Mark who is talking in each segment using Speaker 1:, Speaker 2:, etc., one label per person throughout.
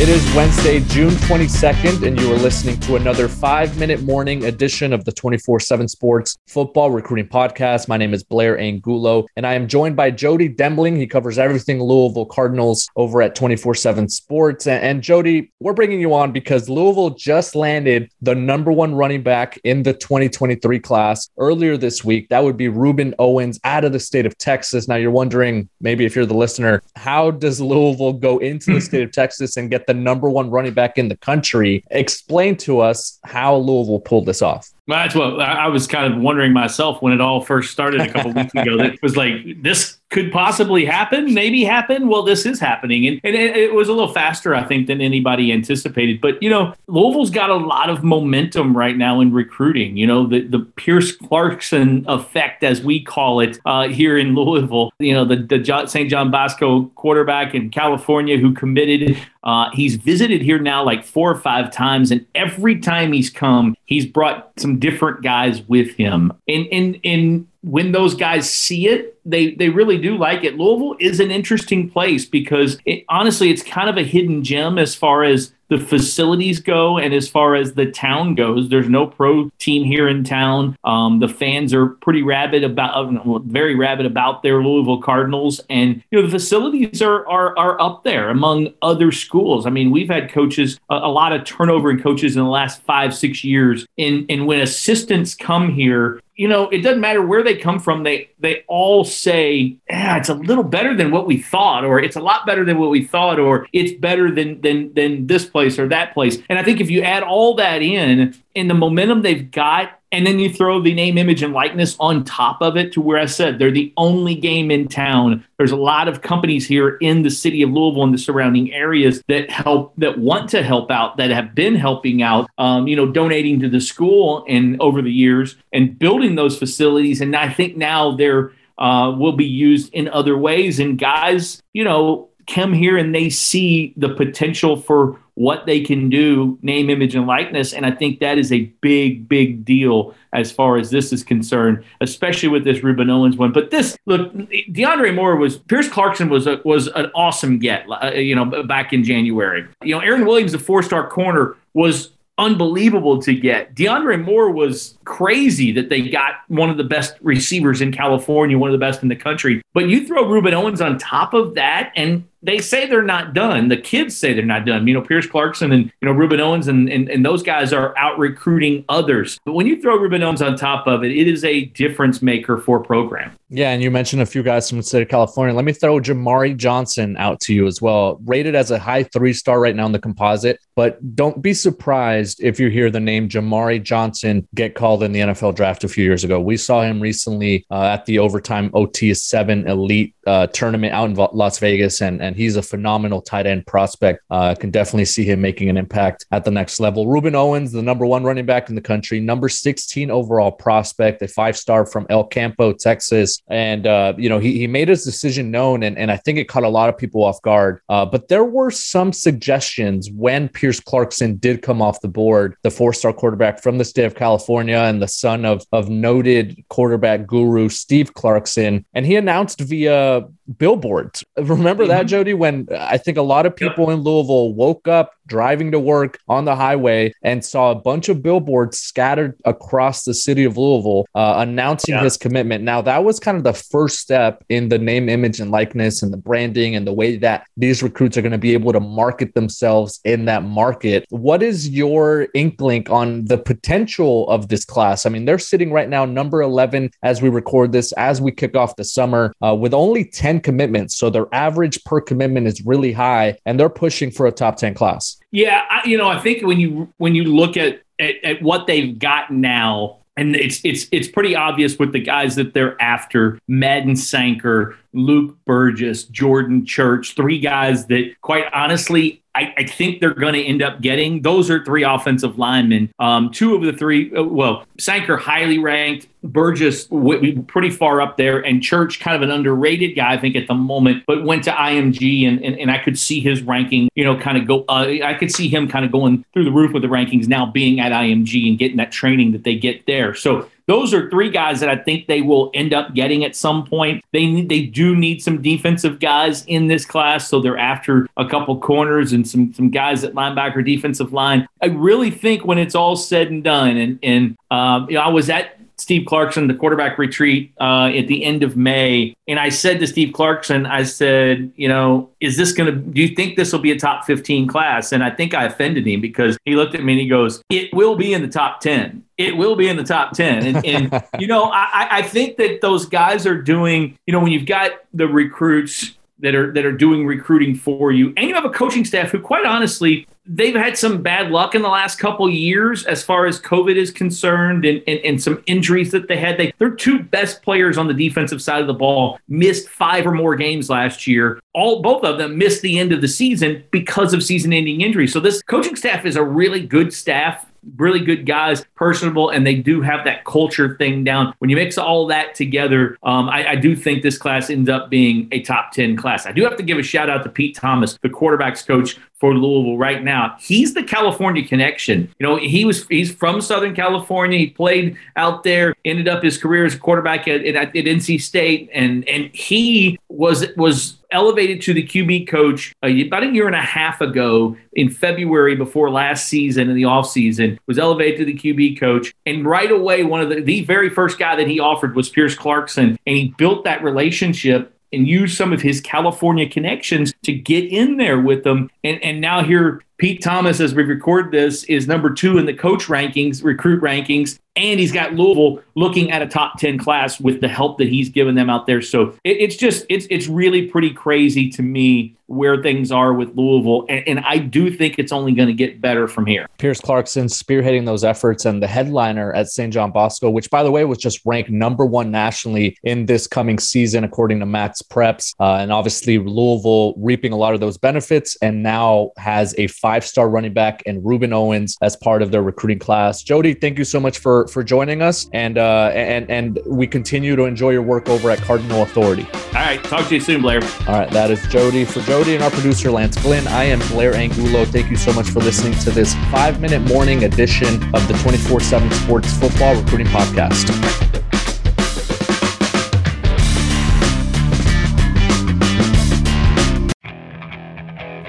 Speaker 1: It is Wednesday, June 22nd, and you are listening to another five minute morning edition of the 24 7 Sports Football Recruiting Podcast. My name is Blair Angulo, and I am joined by Jody Demling. He covers everything Louisville Cardinals over at 24 7 Sports. And, Jody, we're bringing you on because Louisville just landed the number one running back in the 2023 class earlier this week. That would be Rueben Owens out of the state of Texas. Now, you're wondering, maybe if you're the listener, how does Louisville go into the state of Texas and get the number one running back in the country. Explain to us how Louisville pulled this off.
Speaker 2: Well, that's what I was kind of wondering myself when it all first started a couple weeks ago. That was like, this could possibly happen, maybe happen. Well, this is happening. And, and it, it, was a little faster, I think, than anybody anticipated. But, you know, Louisville's got a lot of momentum right now in recruiting. You know, the, the Pierce Clarkson effect, as we call it uh, here in Louisville, you know, the, the St. John Bosco quarterback in California who committed. Uh, he's visited here now like four or five times. And every time he's come, he's brought some different guys with him. And, and, and when those guys see it, they they really do like it. Louisville is an interesting place because it, honestly, it's kind of a hidden gem as far as the facilities go and as far as the town goes. There's no pro team here in town. Um, the fans are pretty rabid about, very rabid about their Louisville Cardinals, and you know the facilities are are are up there among other schools. I mean, we've had coaches a, a lot of turnover in coaches in the last five six years, and and when assistants come here you know, it doesn't matter where they come from. They they all say, yeah, it's a little better than what we thought, or it's a lot better than what we thought, or it's better than than than this place or that place. And I think if you add all that in and the momentum they've got and then you throw the name, image, and likeness on top of it to where I said they're the only game in town. There's a lot of companies here in the city of Louisville and the surrounding areas that help, that want to help out, that have been helping out, um, you know, donating to the school and over the years and building those facilities. And I think now they're, uh, will be used in other ways. And guys, you know, come here and they see the potential for what they can do, name, image, and likeness. And I think that is a big, big deal as far as this is concerned, especially with this Rueben Owens one. But this, look, DeAndre Moore was Pierce Clarkson was a, was an awesome get, uh, you know, back in January. You know, Aaron Williams, the four star corner, was unbelievable to get. DeAndre Moore was crazy that they got one of the best receivers in California, one of the best in the country. But you throw Rueben Owens on top of that, and they say they're not done. The kids say they're not done. You know, Pierce Clarkson and you know Rueben Owens and, and, and those guys are out recruiting others. But when you throw Rueben Owens on top of it, it is a difference maker for program.
Speaker 1: Yeah, and you mentioned a few guys from the state of California. Let me throw Jamari Johnson out to you as well. Rated as a high three star right now in the composite, but don't be surprised if you hear the name Jamari Johnson get called in the NFL draft a few years ago. We saw him recently uh, at the overtime OT seven elite uh, tournament out in Las Vegas, and, and he's a phenomenal tight end prospect. Uh, can definitely see him making an impact at the next level. Rueben Owens, the number one running back in the country, number 16 overall prospect, a five star from El Campo, Texas. And, uh, you know, he, he made his decision known, and, and I think it caught a lot of people off guard. Uh, but there were some suggestions when Pierce Clarkson did come off the board, the four star quarterback from the state of California and the son of, of noted quarterback guru Steve Clarkson. And he announced via a billboards. Remember mm-hmm. that, Jody, when I think a lot of people yep. in Louisville woke up driving to work on the highway and saw a bunch of billboards scattered across the city of Louisville uh, announcing yeah. his commitment. Now, that was kind of the first step in the name, image, and likeness and the branding and the way that these recruits are going to be able to market themselves in that market. What is your inkling on the potential of this class? I mean, they're sitting right now number 11 as we record this, as we kick off the summer, uh, with only 10 10 commitments. So their average per commitment is really high and they're pushing for a top 10 class.
Speaker 2: Yeah, I, you know, I think when you when you look at, at, at what they've got now, and it's it's it's pretty obvious with the guys that they're after: Madden Sanker, Luke Burgess, Jordan Church, three guys that, quite honestly, I, I think they're going to end up getting. Those are three offensive linemen. Um, two of the three, uh, well, Sanker highly ranked, Burgess w- pretty far up there, and Church kind of an underrated guy, I think, at the moment, but went to IMG, and, and, and I could see his ranking, you know, kind of go. Uh, I could see him kind of going through the roof with the rankings now being at IMG and getting that training that they get there. So those are three guys that I think they will end up getting at some point. They they do need some defensive guys in this class, so they're after a couple corners and some some guys at linebacker, defensive line. I really think when it's all said and done, and and um, you know, I was at Steve Clarkson, the quarterback retreat uh, at the end of May. And I said to Steve Clarkson, I said, you know, is this going to, do you think this will be a top 15 class? And I think I offended him because he looked at me and he goes, it will be in the top 10. It will be in the top 10. And, and you know, I, I think that those guys are doing, you know, when you've got the recruits that are that are doing recruiting for you and you have a coaching staff who quite honestly they've had some bad luck in the last couple years as far as covid is concerned and, and, and some injuries that they had. They, their two best players on the defensive side of the ball missed five or more games last year. All both of them missed the end of the season because of season ending injuries. So this coaching staff is a really good staff really good guys, personable, and they do have that culture thing down. When you mix all that together, um, I, I, do think this class ends up being a top 10 class. I do have to give a shout out to Pete Thomas, the quarterbacks coach for Louisville right now. He's the California connection. You know, he was he's from Southern California. He played out there, ended up his career as a quarterback at, at, at NC State, and and he was was elevated to the QB coach about a year and a half ago in February before last season in the offseason, was elevated to the QB coach. And right away, one of the, the very first guy that he offered was Pierce Clarkson. And he built that relationship and used some of his California connections to get in there with them. And, and now here, Pete Thomas, as we record this, is number two in the coach rankings, recruit rankings and he's got Louisville looking at a top 10 class with the help that he's given them out there. So it, it's just it's it's really pretty crazy to me where things are with Louisville. And, and I do think it's only going to get better from here.
Speaker 1: Pierce Clarkson spearheading those efforts and the headliner at St. John Bosco, which by the way was just ranked number one nationally in this coming season, according to MaxPreps. Uh, and obviously Louisville reaping a lot of those benefits and now has a five-star running back and Rueben Owens as part of their recruiting class. Jody, thank you so much for for joining us, and uh, and and we continue to enjoy your work over at Cardinal Authority.
Speaker 2: All right, talk to you soon, Blair.
Speaker 1: All right, that is Jody for Jody and our producer Lance Glenn. I am Blair Angulo. Thank you so much for listening to this five-minute morning edition of the 24/7 Sports Football Recruiting Podcast.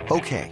Speaker 3: Okay,